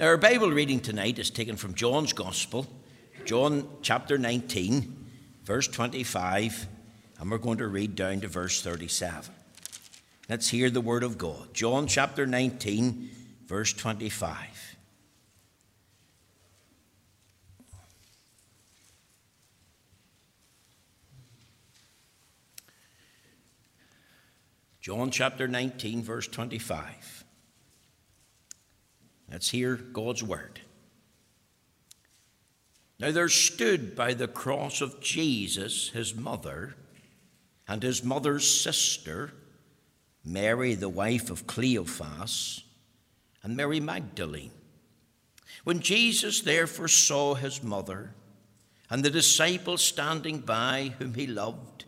Now, our Bible reading tonight is taken from John's Gospel, John chapter 19, verse 25, and we're going to read down to verse 37. Let's hear the word of God. John chapter 19, verse 25. John chapter 19, verse 25. Let's hear God's word. Now there stood by the cross of Jesus his mother and his mother's sister, Mary, the wife of Cleophas, and Mary Magdalene. When Jesus therefore saw his mother and the disciple standing by whom he loved,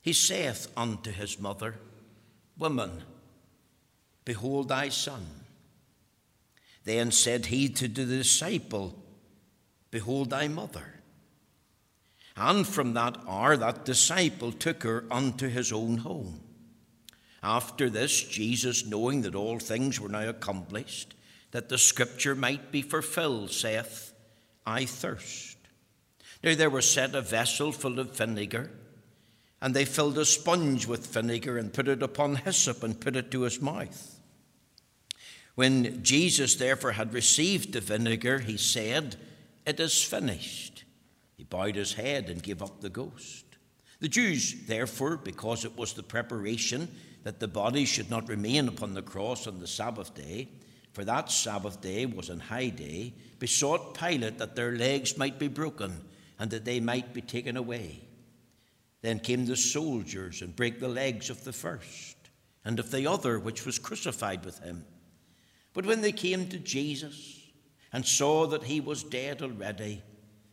he saith unto his mother, Woman, behold thy son. Then said he to the disciple, Behold thy mother. And from that hour that disciple took her unto his own home. After this, Jesus, knowing that all things were now accomplished, that the scripture might be fulfilled, saith, I thirst. Now there was set a vessel full of vinegar and they filled a sponge with vinegar and put it upon hyssop and put it to his mouth. When Jesus therefore had received the vinegar, he said, It is finished. He bowed his head and gave up the ghost. The Jews, therefore, because it was the preparation that the body should not remain upon the cross on the Sabbath day, for that Sabbath day was an high day, besought Pilate that their legs might be broken and that they might be taken away. Then came the soldiers and brake the legs of the first and of the other which was crucified with him. But when they came to Jesus and saw that he was dead already,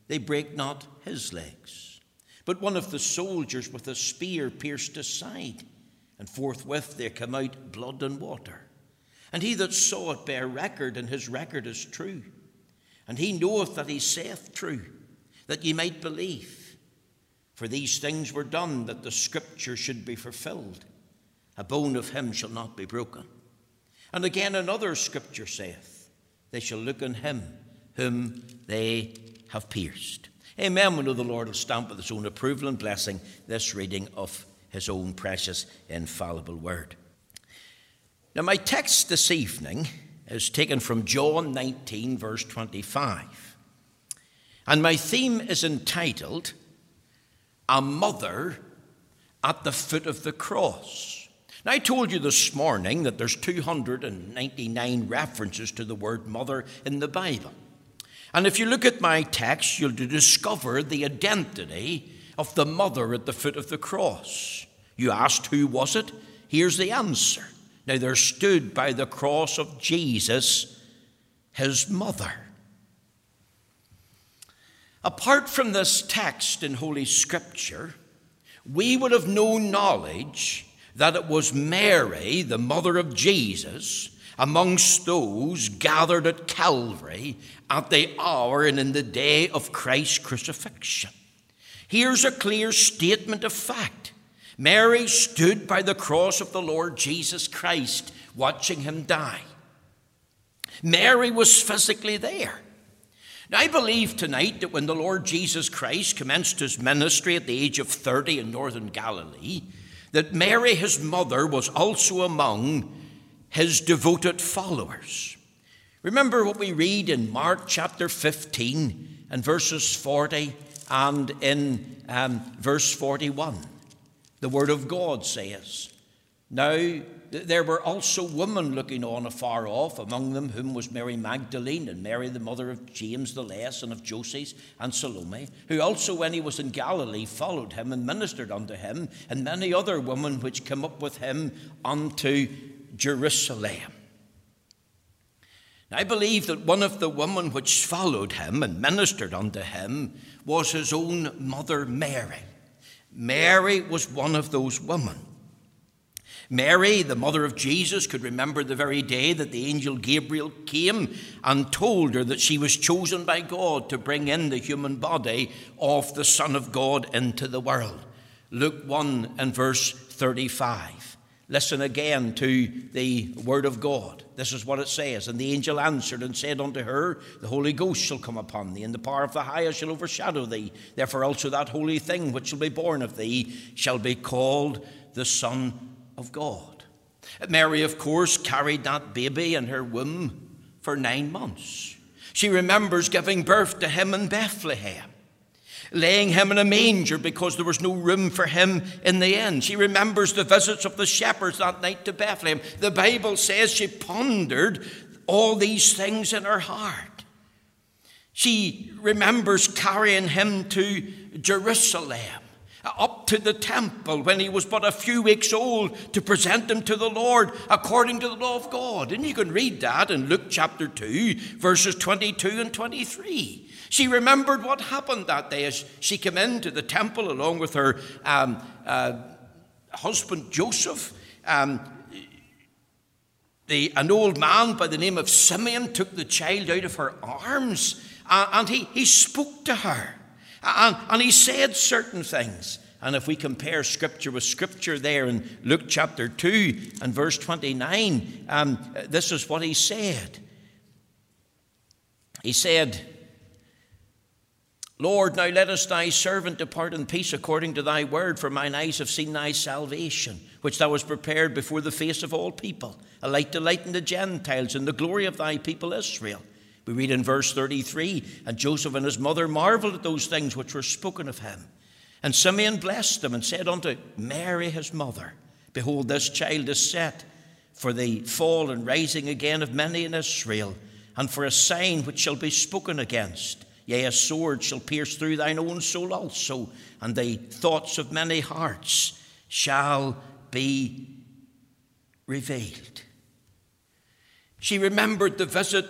they brake not his legs. But one of the soldiers with a spear pierced his side, and forthwith there came out blood and water. And he that saw it bare record, and his record is true. And he knoweth that he saith true, that ye might believe. For these things were done that the scripture should be fulfilled. A bone of him shall not be broken. And again, another scripture saith, They shall look on him whom they have pierced. Amen. We know the Lord will stamp with his own approval and blessing this reading of his own precious, infallible word. Now, my text this evening is taken from John 19, verse 25. And my theme is entitled, a mother at the foot of the cross. Now, I told you this morning that there's 299 references to the word mother in the Bible. And if you look at my text, you'll discover the identity of the mother at the foot of the cross. You asked, who was it? Here's the answer. Now, there stood by the cross of Jesus his mother. Apart from this text in Holy Scripture, we would have no knowledge that it was Mary, the mother of Jesus, amongst those gathered at Calvary at the hour and in the day of Christ's crucifixion. Here's a clear statement of fact. Mary stood by the cross of the Lord Jesus Christ, watching him die. Mary was physically there. Now, I believe tonight that when the Lord Jesus Christ commenced his ministry at the age of 30 in northern Galilee, that Mary, his mother, was also among his devoted followers. Remember what we read in Mark chapter 15 and verses 40 and in um, verse 41. The Word of God says, Now there were also women looking on afar off, among them whom was Mary Magdalene and Mary the mother of James the Less and of Joses and Salome, who also when he was in Galilee followed him and ministered unto him, and many other women which came up with him unto Jerusalem. I believe that one of the women which followed him and ministered unto him was his own mother Mary. Mary was one of those women. Mary, the mother of Jesus, could remember the very day that the angel Gabriel came and told her that she was chosen by God to bring in the human body of the Son of God into the world. Luke 1 and verse 35. Listen again to the word of God. This is what it says. And the angel answered and said unto her, The Holy Ghost shall come upon thee, and the power of the highest shall overshadow thee. Therefore also that holy thing which shall be born of thee shall be called the Son of God. Mary, of course, carried that baby in her womb for nine months. She remembers giving birth to him in Bethlehem laying him in a manger because there was no room for him in the inn. She remembers the visits of the shepherds that night to Bethlehem. The Bible says she pondered all these things in her heart. She remembers carrying him to Jerusalem, up to the temple when he was but a few weeks old to present him to the Lord according to the law of God. And you can read that in Luke chapter 2, verses 22 and 23. She remembered what happened that day as she came into the temple along with her um, uh, husband Joseph. Um, the, an old man by the name of Simeon took the child out of her arms and he, he spoke to her. And, and he said certain things. And if we compare scripture with scripture there in Luke chapter 2 and verse 29, um, this is what he said. He said, Lord, now lettest thy servant depart in peace according to thy word, for mine eyes have seen thy salvation, which thou hast prepared before the face of all people, a light to lighten the Gentiles, and the glory of thy people Israel. We read in verse 33 And Joseph and his mother marveled at those things which were spoken of him. And Simeon blessed them and said unto Mary his mother, Behold, this child is set for the fall and rising again of many in Israel, and for a sign which shall be spoken against Yea, a sword shall pierce through thine own soul also, and the thoughts of many hearts shall be revealed. She remembered the visit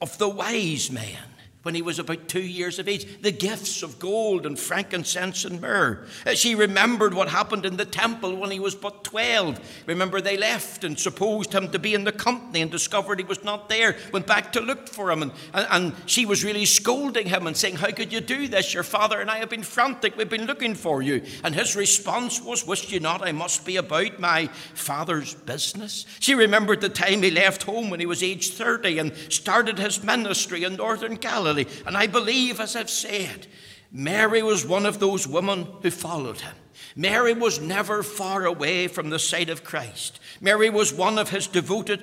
of the wise men when he was about two years of age, the gifts of gold and frankincense and myrrh. Uh, she remembered what happened in the temple when he was but 12. Remember, they left and supposed him to be in the company and discovered he was not there, went back to look for him. And, and, she was really scolding him and saying, How could you do this? Your father and I have been frantic. We've been looking for you. And his response was, Wist you not I must be about my father's business? She remembered the time he left home when he was age 30 and started his ministry in northern Galilee. And I believe, as I've said, Mary was one of those women who followed him. Mary was never far away from the sight of Christ. Mary was one of his devoted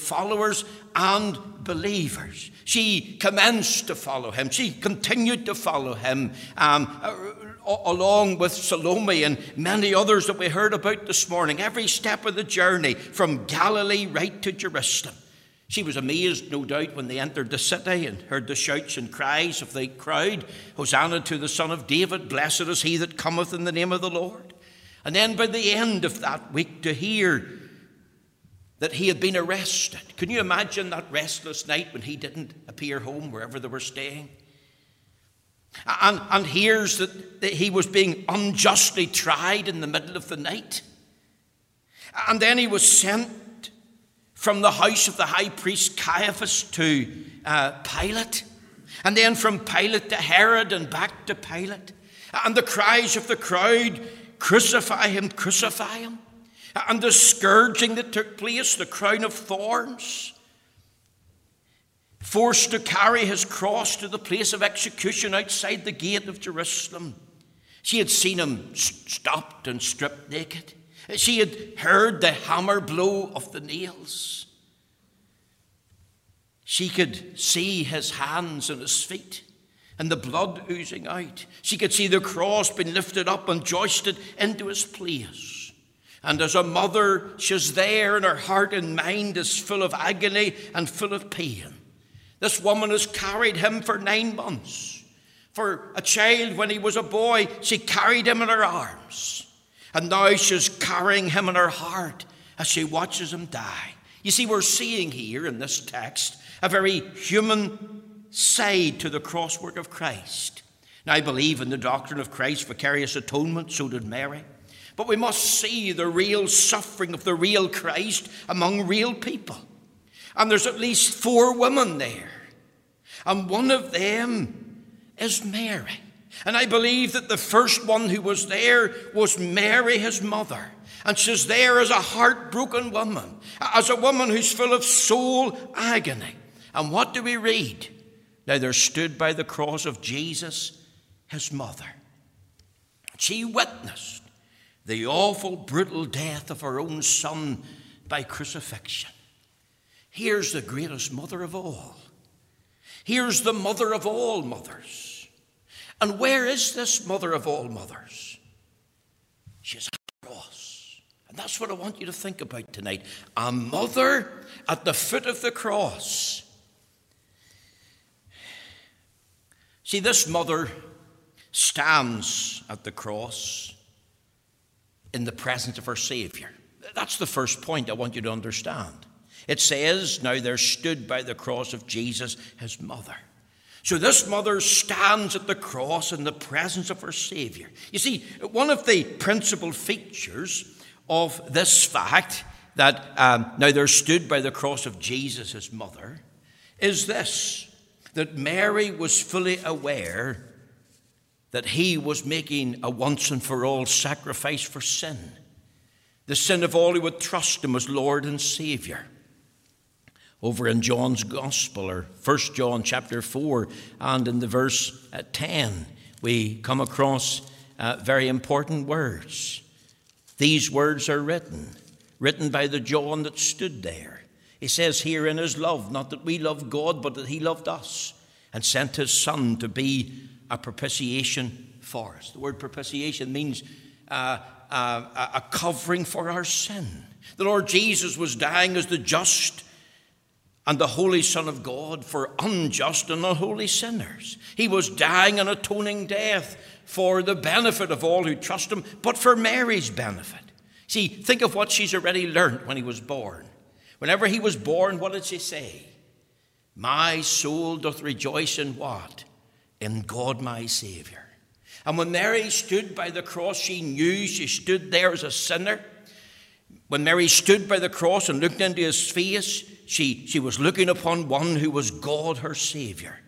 followers and believers. She commenced to follow him. She continued to follow him, um, along with Salome and many others that we heard about this morning, every step of the journey from Galilee right to Jerusalem. She was amazed, no doubt, when they entered the city and heard the shouts and cries of the crowd Hosanna to the Son of David, blessed is he that cometh in the name of the Lord. And then by the end of that week, to hear that he had been arrested. Can you imagine that restless night when he didn't appear home wherever they were staying? And, and hears that, that he was being unjustly tried in the middle of the night. And then he was sent from the house of the high priest Caiaphas to uh, Pilate, and then from Pilate to Herod and back to Pilate. And the cries of the crowd crucify him, crucify him. And the scourging that took place, the crown of thorns, forced to carry his cross to the place of execution outside the gate of Jerusalem. She had seen him stopped and stripped naked. She had heard the hammer blow of the nails. She could see his hands and his feet and the blood oozing out. She could see the cross being lifted up and joisted into its place. And as a mother, she's there, and her heart and mind is full of agony and full of pain. This woman has carried him for nine months. For a child, when he was a boy, she carried him in her arms. And now she's carrying him in her heart as she watches him die. You see, we're seeing here in this text a very human side to the cross work of Christ. Now, I believe in the doctrine of Christ's vicarious atonement, so did Mary. But we must see the real suffering of the real Christ among real people. And there's at least four women there. And one of them is Mary. And I believe that the first one who was there was Mary, his mother. And she's there as a heartbroken woman, as a woman who's full of soul agony. And what do we read? Now there stood by the cross of Jesus his mother. She witnessed the awful, brutal death of her own son by crucifixion. Here's the greatest mother of all. Here's the mother of all mothers. And where is this mother of all mothers? She's at the cross. And that's what I want you to think about tonight. A mother at the foot of the cross. See, this mother stands at the cross in the presence of her Savior. That's the first point I want you to understand. It says, Now there stood by the cross of Jesus his mother. So this mother stands at the cross in the presence of her Savior. You see, one of the principal features of this fact that um, now there stood by the cross of Jesus his mother is this that Mary was fully aware that he was making a once and for all sacrifice for sin, the sin of all who would trust him as Lord and Savior. Over in John's Gospel, or 1 John chapter 4, and in the verse uh, 10, we come across uh, very important words. These words are written, written by the John that stood there. He says here in his love, not that we love God, but that he loved us and sent his Son to be a propitiation for us. The word propitiation means uh, uh, a covering for our sin. The Lord Jesus was dying as the just and the holy Son of God for unjust and unholy sinners. He was dying an atoning death for the benefit of all who trust Him, but for Mary's benefit. See, think of what she's already learned when he was born. Whenever he was born, what did she say? My soul doth rejoice in what? in God my Saviour. And when Mary stood by the cross, she knew she stood there as a sinner. When Mary stood by the cross and looked into his face, she, she was looking upon one who was God, her Saviour.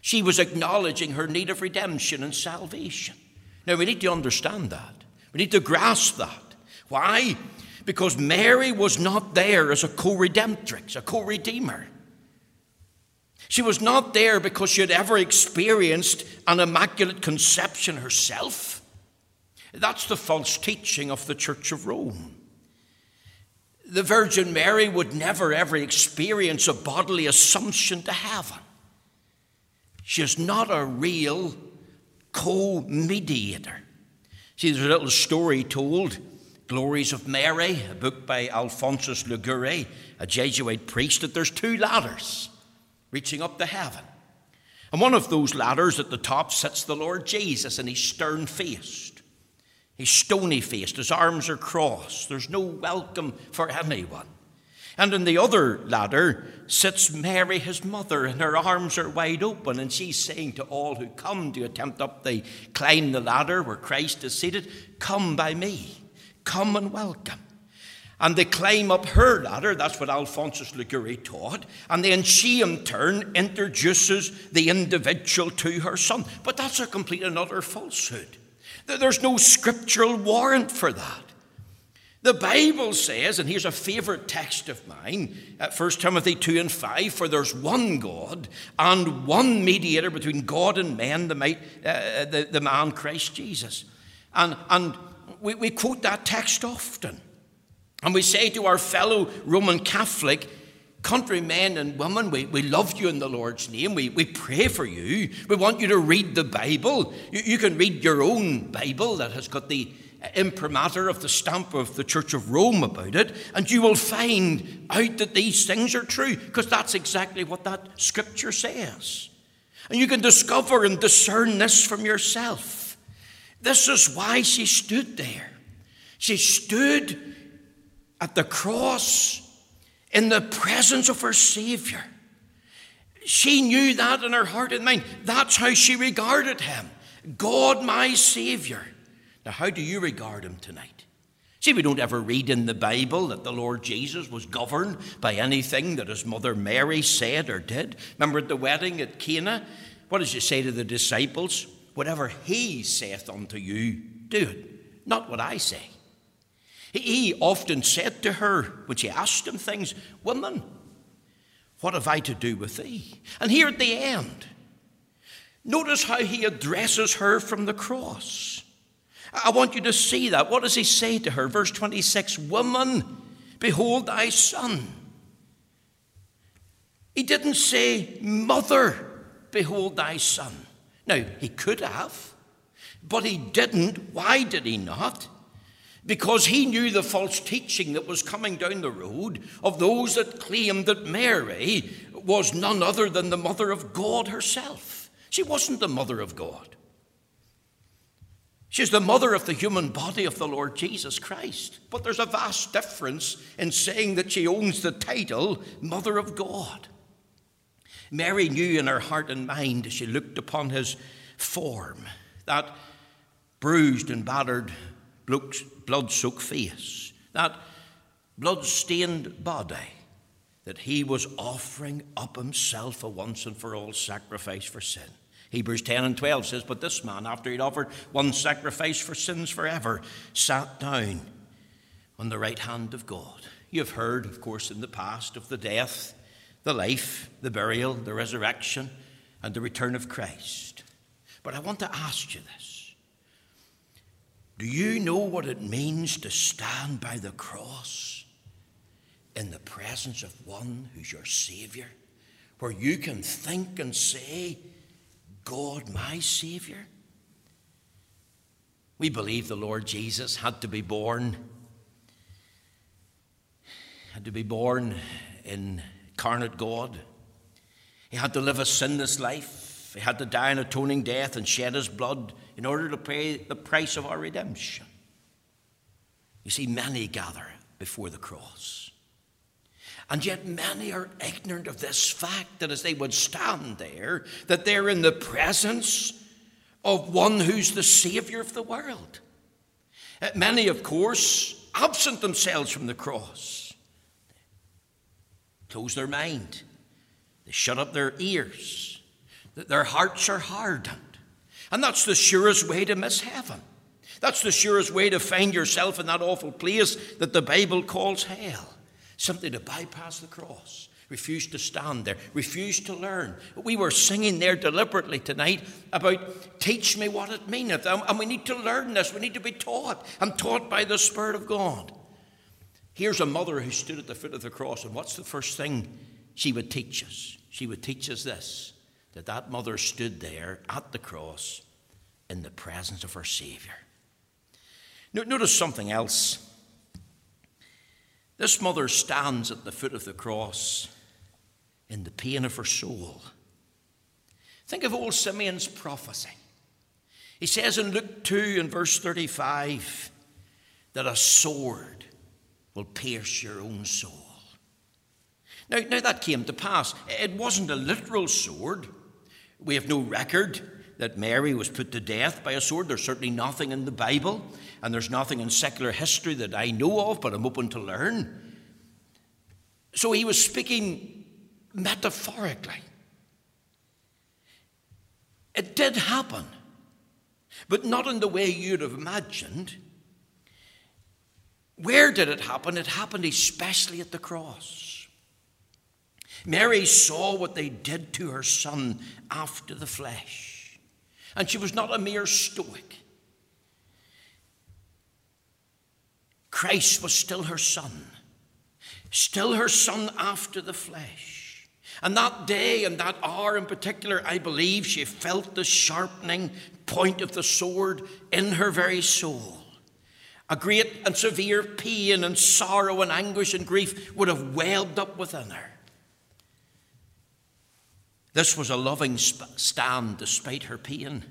She was acknowledging her need of redemption and salvation. Now, we need to understand that. We need to grasp that. Why? Because Mary was not there as a co redemptrix, a co redeemer. She was not there because she had ever experienced an immaculate conception herself. That's the false teaching of the Church of Rome. The Virgin Mary would never ever experience a bodily assumption to heaven. She is not a real co mediator. See, there's a little story told, Glories of Mary, a book by Alphonsus Liguori, a Jesuit priest, that there's two ladders reaching up to heaven. And one of those ladders at the top sits the Lord Jesus, and he's stern faced. He's stony faced. His arms are crossed. There's no welcome for anyone. And in the other ladder sits Mary, his mother, and her arms are wide open, and she's saying to all who come to attempt up the climb the ladder where Christ is seated, Come by me, come and welcome and they climb up her ladder. That's what Alphonsus Liguori taught. And then she, in turn, introduces the individual to her son. But that's a complete and utter falsehood. There's no scriptural warrant for that. The Bible says, and here's a favourite text of mine, at 1 Timothy 2 and 5 For there's one God and one mediator between God and men, the, uh, the, the man Christ Jesus. And, and we, we quote that text often. And we say to our fellow Roman Catholic countrymen and women, we, we love you in the Lord's name. We, we pray for you. We want you to read the Bible. You, you can read your own Bible that has got the imprimatur of the stamp of the Church of Rome about it, and you will find out that these things are true, because that's exactly what that scripture says. And you can discover and discern this from yourself. This is why she stood there. She stood at the cross in the presence of her Savior. She knew that in her heart and mind. That's how she regarded him God, my Savior. Now, how do you regard him tonight? See, we don't ever read in the Bible that the Lord Jesus was governed by anything that his mother Mary said or did. Remember at the wedding at Cana? What does he say to the disciples? Whatever he saith unto you, do it, not what I say. He often said to her, when she asked him things, Woman, what have I to do with thee? And here at the end, notice how he addresses her from the cross. I want you to see that. What does he say to her? Verse 26 Woman, behold thy son. He didn't say, Mother, behold thy son. Now, he could have, but he didn't. Why did he not? Because he knew the false teaching that was coming down the road of those that claimed that Mary was none other than the mother of God herself. She wasn't the mother of God. She's the mother of the human body of the Lord Jesus Christ. But there's a vast difference in saying that she owns the title Mother of God. Mary knew in her heart and mind as she looked upon his form, that bruised and battered blood soaked face, that blood stained body, that he was offering up himself a once and for all sacrifice for sin. Hebrews 10 and 12 says, But this man, after he'd offered one sacrifice for sins forever, sat down on the right hand of God. You've heard, of course, in the past of the death, the life, the burial, the resurrection, and the return of Christ. But I want to ask you this do you know what it means to stand by the cross in the presence of one who's your Savior? Where you can think and say, God, my Savior? We believe the Lord Jesus had to be born, had to be born in incarnate God. He had to live a sinless life. He had to die an atoning death and shed his blood in order to pay the price of our redemption. You see, many gather before the cross. And yet many are ignorant of this fact that as they would stand there, that they're in the presence of one who's the Savior of the world. Uh, many, of course, absent themselves from the cross. Close their mind. They shut up their ears. Their hearts are hardened. And that's the surest way to miss heaven. That's the surest way to find yourself in that awful place that the Bible calls hell. Simply to bypass the cross, refuse to stand there, refuse to learn. We were singing there deliberately tonight about teach me what it meaneth. And we need to learn this. We need to be taught and taught by the Spirit of God. Here's a mother who stood at the foot of the cross, and what's the first thing she would teach us? She would teach us this that that mother stood there at the cross in the presence of her Savior. Notice something else. This mother stands at the foot of the cross in the pain of her soul. Think of old Simeon's prophecy. He says in Luke 2 and verse 35 that a sword will pierce your own soul. Now, now that came to pass. It wasn't a literal sword, we have no record that Mary was put to death by a sword. There's certainly nothing in the Bible, and there's nothing in secular history that I know of, but I'm open to learn. So he was speaking metaphorically. It did happen, but not in the way you'd have imagined. Where did it happen? It happened especially at the cross. Mary saw what they did to her son after the flesh. And she was not a mere stoic. Christ was still her son, still her son after the flesh. And that day and that hour in particular, I believe she felt the sharpening point of the sword in her very soul. A great and severe pain and sorrow and anguish and grief would have welled up within her. This was a loving stand despite her pain.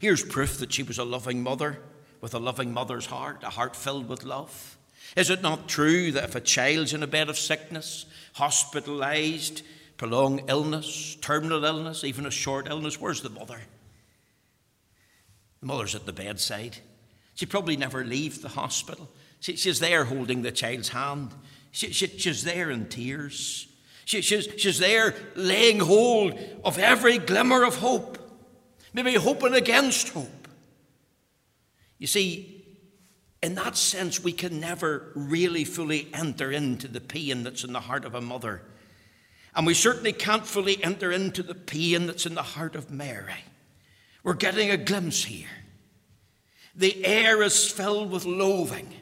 Here's proof that she was a loving mother with a loving mother's heart, a heart filled with love. Is it not true that if a child's in a bed of sickness, hospitalized, prolonged illness, terminal illness, even a short illness, where's the mother? The mother's at the bedside. She probably never leaves the hospital. She, she's there holding the child's hand. She, she, she's there in tears. She, she's, she's there laying hold of every glimmer of hope, maybe hoping against hope. You see, In that sense, we can never really fully enter into the pain that's in the heart of a mother. And we certainly can't fully enter into the pain that's in the heart of Mary. We're getting a glimpse here. The air is filled with loathing,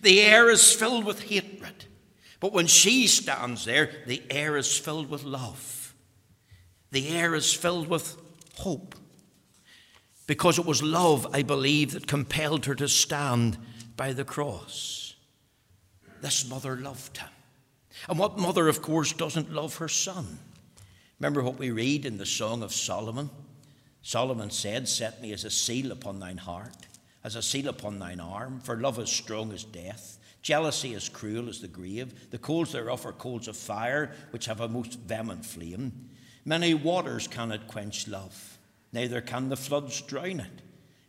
the air is filled with hatred. But when she stands there, the air is filled with love, the air is filled with hope. Because it was love, I believe, that compelled her to stand by the cross. This mother loved him. And what mother, of course, doesn't love her son? Remember what we read in the Song of Solomon? Solomon said, Set me as a seal upon thine heart, as a seal upon thine arm, for love is strong as death. Jealousy is cruel as the grave. The coals thereof are coals of fire, which have a most vehement flame. Many waters cannot quench love, neither can the floods drown it.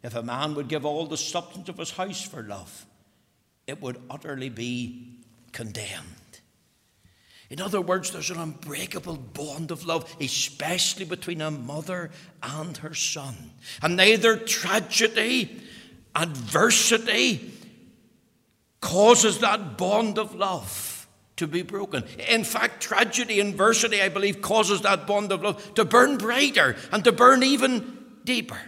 If a man would give all the substance of his house for love, it would utterly be condemned. In other words, there's an unbreakable bond of love, especially between a mother and her son. And neither tragedy, adversity causes that bond of love to be broken. In fact, tragedy and adversity, I believe, causes that bond of love to burn brighter and to burn even deeper.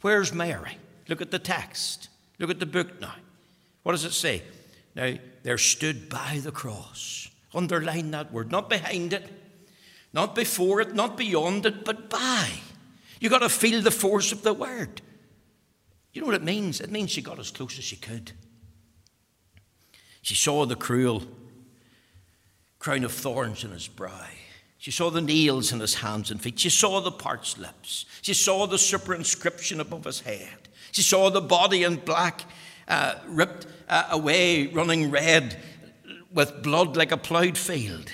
Where's Mary? Look at the text. Look at the book now. What does it say? Now, there stood by the cross Underline that word, not behind it, not before it, not beyond it, but by. You've got to feel the force of the word. You know what it means? It means she got as close as she could. She saw the cruel crown of thorns in his brow. She saw the nails in his hands and feet. She saw the parched lips. She saw the superinscription above his head. She saw the body in black, uh, ripped uh, away, running red with blood like a ploughed field.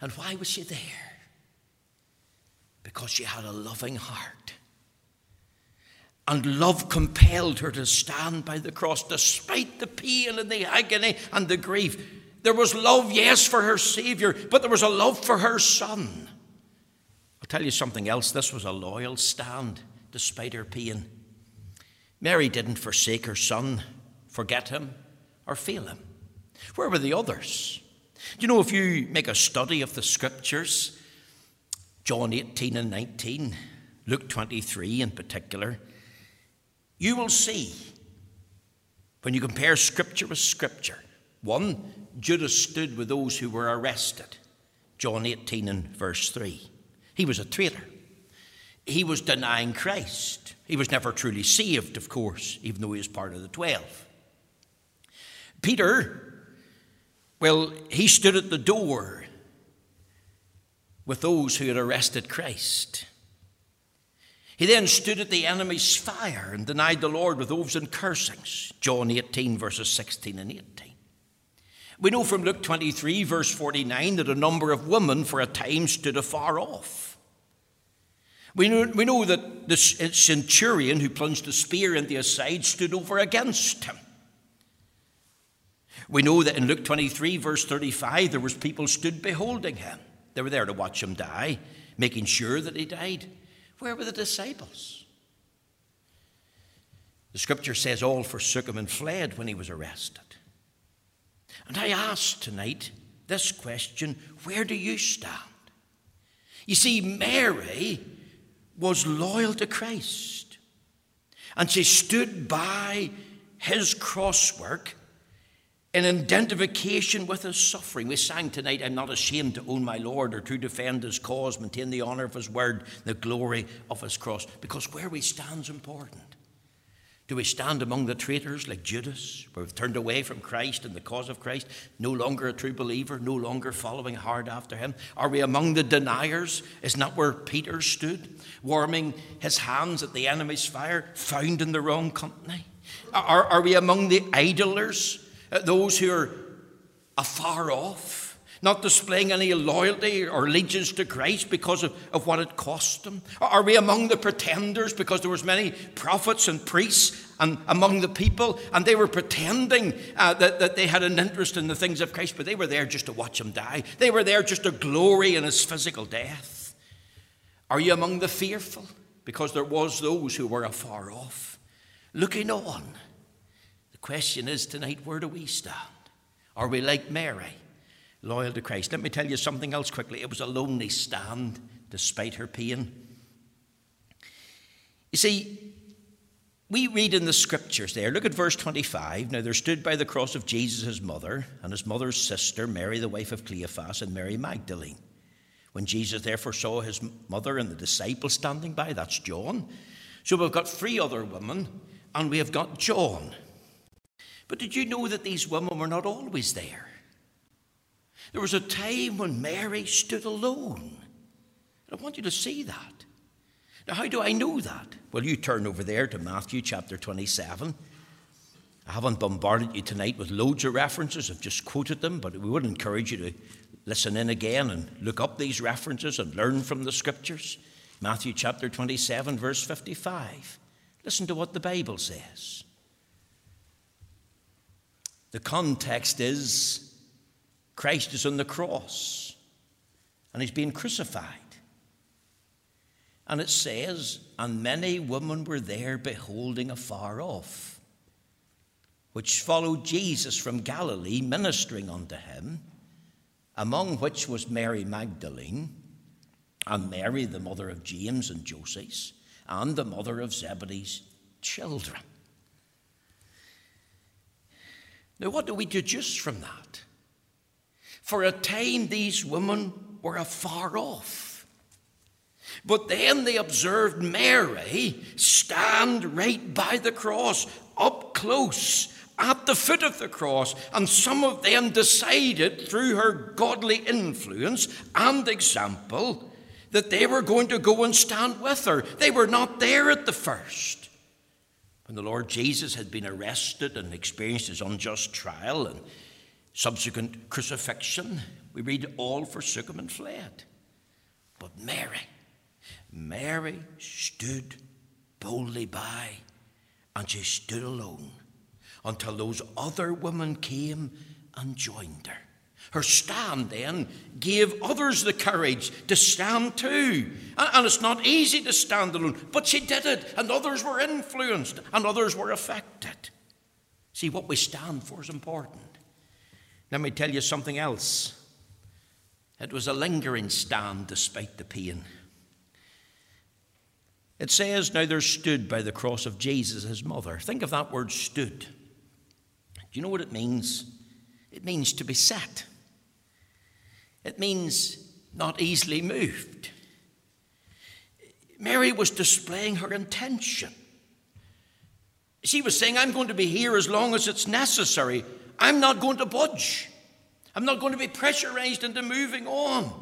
And why was she there? Because she had a loving heart. And love compelled her to stand by the cross despite the pain and the agony and the grief. There was love, yes, for her Savior, but there was a love for her Son. I'll tell you something else. This was a loyal stand despite her pain. Mary didn't forsake her Son, forget him, or fail him. Where were the others? Do you know if you make a study of the scriptures, John 18 and 19, Luke 23 in particular, you will see when you compare scripture with scripture. One, Judas stood with those who were arrested. John 18 and verse 3. He was a traitor. He was denying Christ. He was never truly saved, of course, even though he was part of the twelve. Peter well, he stood at the door with those who had arrested Christ. He then stood at the enemy's fire and denied the Lord with oaths and cursings. John 18, verses 16 and 18. We know from Luke 23, verse 49, that a number of women for a time stood afar off. We know, we know that the centurion who plunged a spear into his side stood over against him. We know that in Luke 23, verse 35, there was people stood beholding him. They were there to watch him die, making sure that he died. Where were the disciples? The scripture says all forsook him and fled when he was arrested. And I ask tonight this question where do you stand? You see, Mary was loyal to Christ, and she stood by his crosswork in identification with his suffering. We sang tonight, I'm not ashamed to own my Lord or to defend his cause, maintain the honour of his word, the glory of his cross. Because where we stand is important. Do we stand among the traitors like Judas, where we've turned away from Christ and the cause of Christ, no longer a true believer, no longer following hard after him? Are we among the deniers? Isn't that where Peter stood, warming his hands at the enemy's fire, found in the wrong company? Are, are we among the idlers? Uh, those who are afar off, not displaying any loyalty or allegiance to Christ because of, of what it cost them? Are we among the pretenders because there was many prophets and priests and among the people and they were pretending uh, that, that they had an interest in the things of Christ, but they were there just to watch him die. They were there just to glory in his physical death. Are you among the fearful? Because there was those who were afar off, looking on question is tonight where do we stand? Are we like Mary, loyal to Christ? Let me tell you something else quickly. It was a lonely stand despite her pain. You see, we read in the scriptures there, look at verse 25. Now there stood by the cross of Jesus his mother, and his mother's sister, Mary, the wife of Cleophas, and Mary Magdalene. When Jesus therefore saw his mother and the disciples standing by, that's John. So we've got three other women, and we have got John. But did you know that these women were not always there? There was a time when Mary stood alone. And I want you to see that. Now, how do I know that? Well, you turn over there to Matthew chapter 27. I haven't bombarded you tonight with loads of references, I've just quoted them, but we would encourage you to listen in again and look up these references and learn from the scriptures. Matthew chapter 27, verse 55. Listen to what the Bible says. The context is Christ is on the cross and he's being crucified. And it says, And many women were there beholding afar off, which followed Jesus from Galilee, ministering unto him, among which was Mary Magdalene, and Mary, the mother of James and Joses, and the mother of Zebedee's children. Now, what do we deduce from that? For a time, these women were afar off. But then they observed Mary stand right by the cross, up close at the foot of the cross. And some of them decided, through her godly influence and example, that they were going to go and stand with her. They were not there at the first. When the Lord Jesus had been arrested and experienced his unjust trial and subsequent crucifixion, we read all forsook him and fled. But Mary, Mary stood boldly by and she stood alone until those other women came and joined her. Her stand then gave others the courage to stand too. And it's not easy to stand alone, but she did it, and others were influenced and others were affected. See, what we stand for is important. Let me tell you something else. It was a lingering stand despite the pain. It says, Now there stood by the cross of Jesus his mother. Think of that word stood. Do you know what it means? It means to be set, it means not easily moved. Mary was displaying her intention. She was saying, I'm going to be here as long as it's necessary. I'm not going to budge. I'm not going to be pressurized into moving on.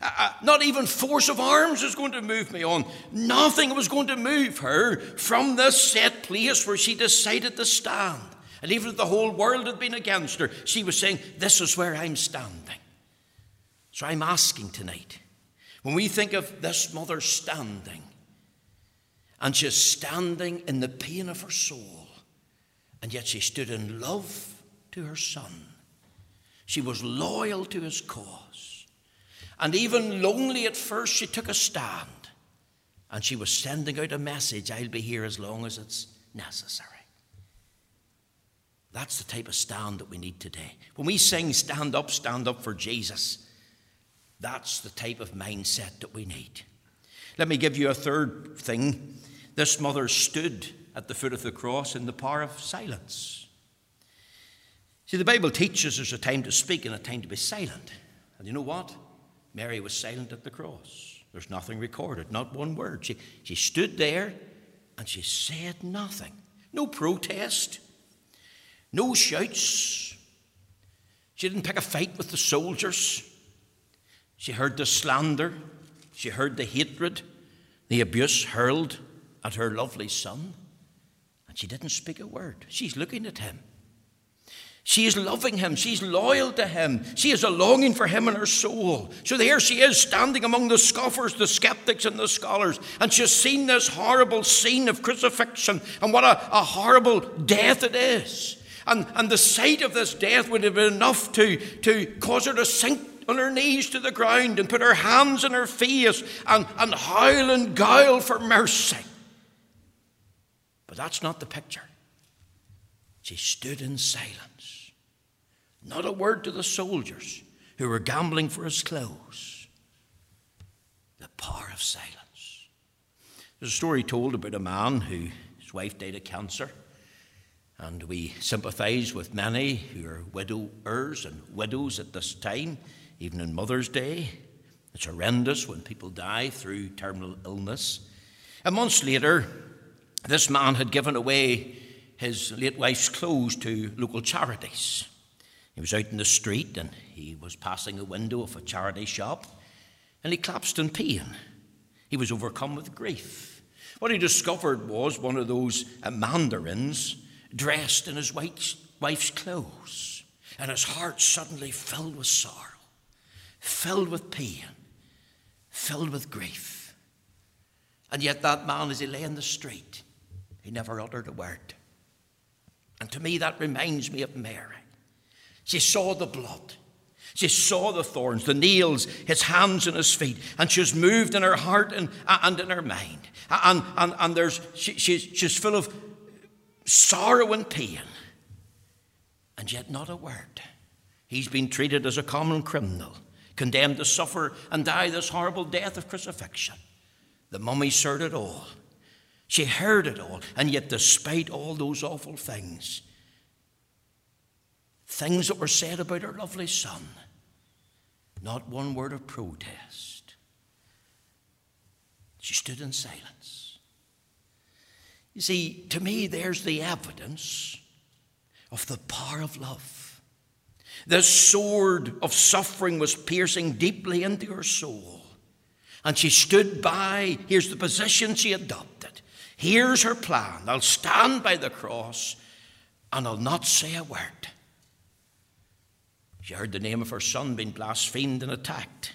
Uh, uh, not even force of arms is going to move me on. Nothing was going to move her from this set place where she decided to stand. And even if the whole world had been against her, she was saying, This is where I'm standing. So I'm asking tonight, when we think of this mother standing, and she's standing in the pain of her soul, and yet she stood in love to her son, she was loyal to his cause. And even lonely at first, she took a stand. And she was sending out a message I'll be here as long as it's necessary. That's the type of stand that we need today. When we sing, Stand Up, Stand Up for Jesus, that's the type of mindset that we need. Let me give you a third thing. This mother stood at the foot of the cross in the power of silence. See, the Bible teaches there's a time to speak and a time to be silent. And you know what? Mary was silent at the cross. There's nothing recorded, not one word. She, she stood there and she said nothing. No protest, no shouts. She didn't pick a fight with the soldiers. She heard the slander, she heard the hatred, the abuse hurled at her lovely son, and she didn't speak a word. She's looking at him. She is loving him. She's loyal to him. She has a longing for him in her soul. So there she is, standing among the scoffers, the skeptics, and the scholars. And she's seen this horrible scene of crucifixion and what a, a horrible death it is. And, and the sight of this death would have been enough to, to cause her to sink on her knees to the ground and put her hands in her face and, and howl and gowl for mercy. But that's not the picture. She stood in silence. Not a word to the soldiers who were gambling for his clothes. The power of silence. There's a story told about a man who his wife died of cancer. And we sympathise with many who are widowers and widows at this time, even in Mother's Day. It's horrendous when people die through terminal illness. And months later, this man had given away his late wife's clothes to local charities. He was out in the street and he was passing a window of a charity shop and he collapsed in pain. He was overcome with grief. What he discovered was one of those mandarins dressed in his wife's clothes, and his heart suddenly filled with sorrow, filled with pain, filled with grief. And yet, that man, as he lay in the street, he never uttered a word. And to me, that reminds me of Mary. She saw the blood. She saw the thorns, the nails, his hands and his feet, and she was moved in her heart and, and in her mind. And, and, and there's, she, she's, she's full of sorrow and pain, and yet not a word. He's been treated as a common criminal, condemned to suffer and die this horrible death of crucifixion. The mummy heard it all. She heard it all, and yet, despite all those awful things, things that were said about her lovely son, not one word of protest. She stood in silence. You see, to me, there's the evidence of the power of love. The sword of suffering was piercing deeply into her soul. And she stood by. Here's the position she adopted. Here's her plan. I'll stand by the cross and I'll not say a word. She heard the name of her son being blasphemed and attacked.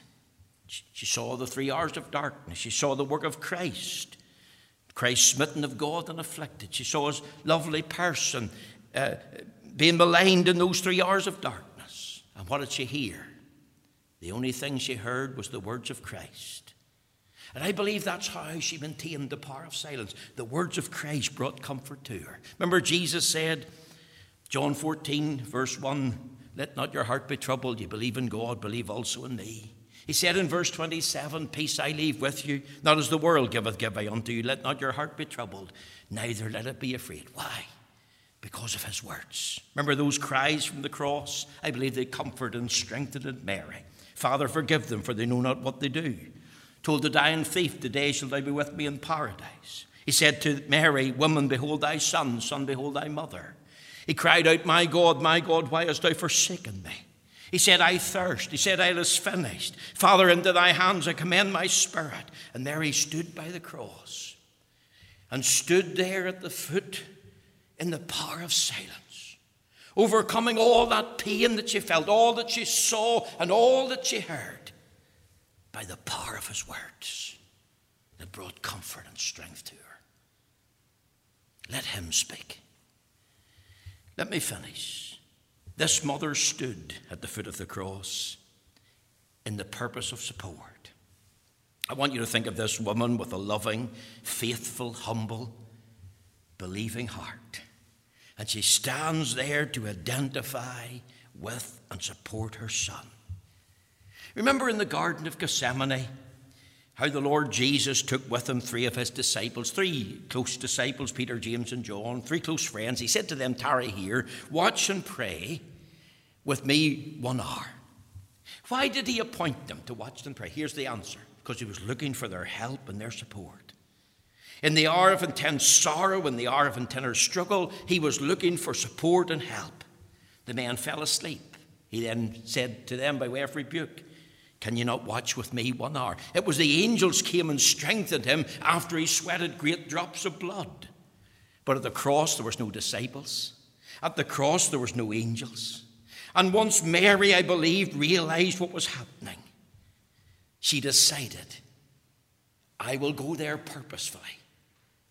She saw the three hours of darkness. She saw the work of Christ. Christ smitten of God and afflicted. She saw his lovely person uh, being maligned in those three hours of darkness. And what did she hear? The only thing she heard was the words of Christ. And I believe that's how she maintained the power of silence. The words of Christ brought comfort to her. Remember, Jesus said, John 14, verse 1, Let not your heart be troubled. You believe in God, believe also in me. He said in verse 27 Peace I leave with you, not as the world giveth, give I unto you. Let not your heart be troubled, neither let it be afraid. Why? Because of his words. Remember those cries from the cross? I believe they comforted and strengthened Mary. Father, forgive them, for they know not what they do. Told the dying thief, Today shall thou be with me in paradise. He said to Mary, Woman, behold thy son, son, behold thy mother. He cried out, My God, my God, why hast thou forsaken me? He said, I thirst. He said, I finished. Father, into thy hands I commend my spirit. And there he stood by the cross and stood there at the foot in the power of silence, overcoming all that pain that she felt, all that she saw, and all that she heard by the power of his words that brought comfort and strength to her. Let him speak. Let me finish. This mother stood at the foot of the cross in the purpose of support. I want you to think of this woman with a loving, faithful, humble, believing heart. And she stands there to identify with and support her son. Remember in the Garden of Gethsemane how the Lord Jesus took with him three of his disciples, three close disciples, Peter, James, and John, three close friends. He said to them, Tarry here, watch and pray with me one hour. Why did he appoint them to watch and pray? Here's the answer because he was looking for their help and their support. In the hour of intense sorrow, in the hour of intense struggle, he was looking for support and help. The men fell asleep. He then said to them by way of rebuke, can you not watch with me one hour? It was the angels came and strengthened him after he sweated great drops of blood. But at the cross, there was no disciples. At the cross, there was no angels. And once Mary, I believe, realized what was happening, she decided, I will go there purposefully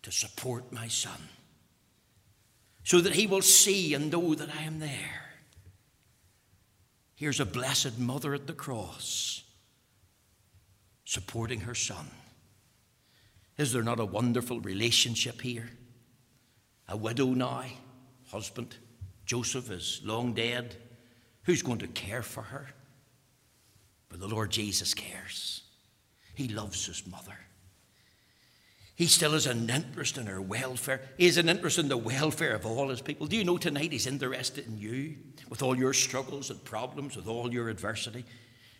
to support my son so that he will see and know that I am there. Here's a blessed mother at the cross supporting her son. Is there not a wonderful relationship here? A widow now, husband Joseph is long dead. Who's going to care for her? But the Lord Jesus cares. He loves his mother. He still has an interest in our welfare. He has an interest in the welfare of all his people. Do you know tonight he's interested in you with all your struggles and problems, with all your adversity?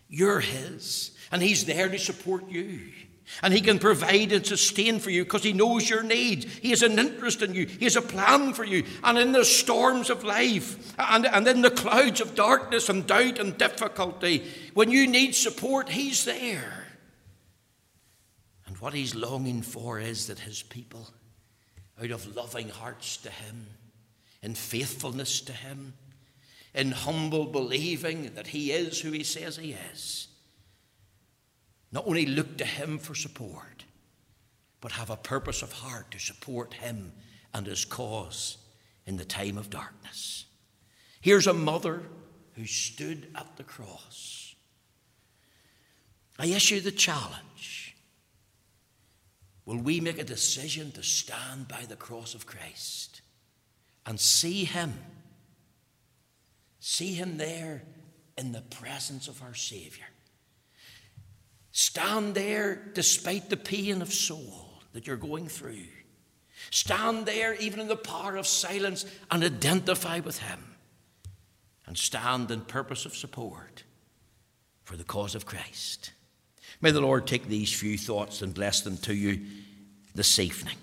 You're his, and he's there to support you. And he can provide and sustain for you because he knows your needs. He has an interest in you. He has a plan for you. And in the storms of life and, and in the clouds of darkness and doubt and difficulty, when you need support, he's there. What he's longing for is that his people, out of loving hearts to him, in faithfulness to him, in humble believing that he is who he says he is, not only look to Him for support, but have a purpose of heart to support Him and His cause in the time of darkness. Here's a mother who stood at the cross. I issue the challenge. Will we make a decision to stand by the cross of Christ and see Him? See Him there in the presence of our Savior. Stand there despite the pain of soul that you're going through. Stand there even in the power of silence and identify with Him. And stand in purpose of support for the cause of Christ. May the Lord take these few thoughts and bless them to you this evening.